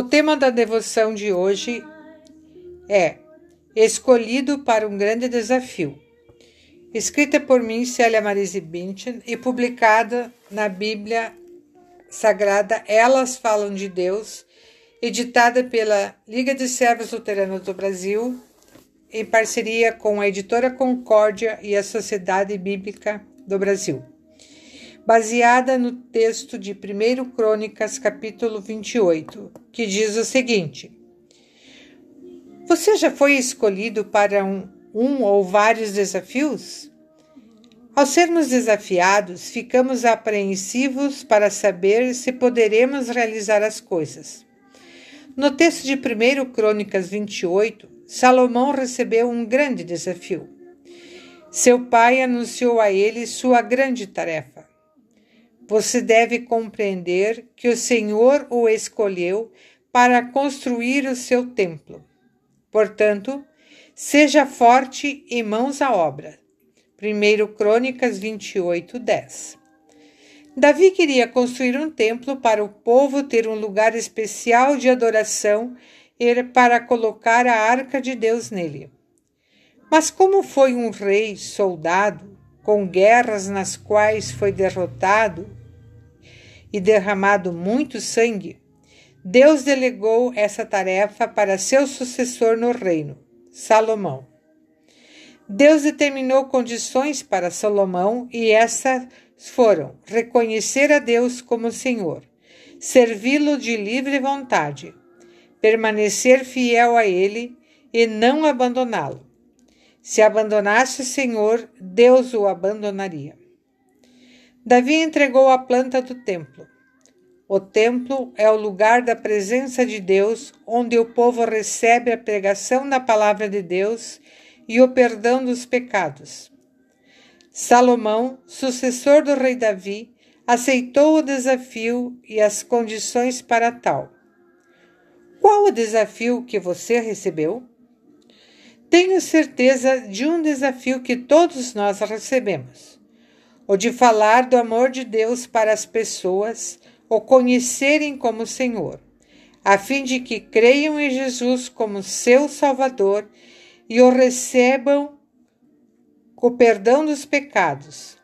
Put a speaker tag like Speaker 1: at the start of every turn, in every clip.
Speaker 1: O tema da devoção de hoje é Escolhido para um Grande Desafio, escrita por mim, Célia Marise Binchen, e publicada na Bíblia Sagrada Elas Falam de Deus, editada pela Liga de Servos Luteranos do Brasil, em parceria com a editora Concórdia e a Sociedade Bíblica do Brasil baseada no texto de 1 Crônicas, capítulo 28, que diz o seguinte: Você já foi escolhido para um, um ou vários desafios? Ao sermos desafiados, ficamos apreensivos para saber se poderemos realizar as coisas. No texto de 1 Crônicas 28, Salomão recebeu um grande desafio. Seu pai anunciou a ele sua grande tarefa você deve compreender que o Senhor o escolheu para construir o seu templo. Portanto, seja forte e mãos à obra. 1 Crônicas 28, 10. Davi queria construir um templo para o povo ter um lugar especial de adoração e para colocar a arca de Deus nele. Mas, como foi um rei soldado, com guerras nas quais foi derrotado, e derramado muito sangue, Deus delegou essa tarefa para seu sucessor no reino, Salomão. Deus determinou condições para Salomão e essas foram reconhecer a Deus como Senhor, servi-lo de livre vontade, permanecer fiel a Ele e não abandoná-lo. Se abandonasse o Senhor, Deus o abandonaria. Davi entregou a planta do templo. O templo é o lugar da presença de Deus, onde o povo recebe a pregação da palavra de Deus e o perdão dos pecados. Salomão, sucessor do rei Davi, aceitou o desafio e as condições para tal. Qual o desafio que você recebeu? Tenho certeza de um desafio que todos nós recebemos ou de falar do amor de Deus para as pessoas o conhecerem como Senhor, a fim de que creiam em Jesus como seu Salvador e o recebam o perdão dos pecados.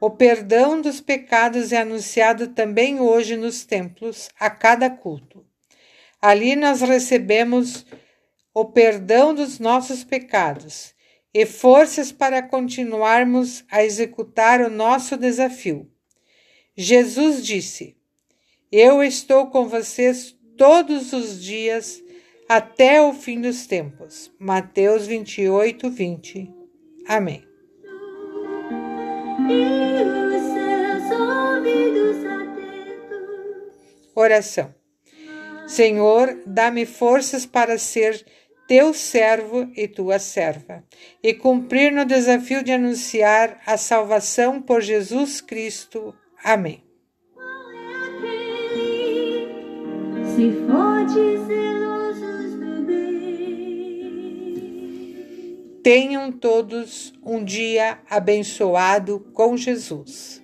Speaker 1: O perdão dos pecados é anunciado também hoje nos templos, a cada culto. Ali nós recebemos o perdão dos nossos pecados e forças para continuarmos a executar o nosso desafio. Jesus disse: Eu estou com vocês todos os dias até o fim dos tempos. Mateus 28, 20. Amém. Oração. Senhor, dá-me forças para ser teu servo e tua serva, e cumprir no desafio de anunciar a salvação por Jesus Cristo. Amém. Se zelosos do bem. Tenham todos um dia abençoado com Jesus.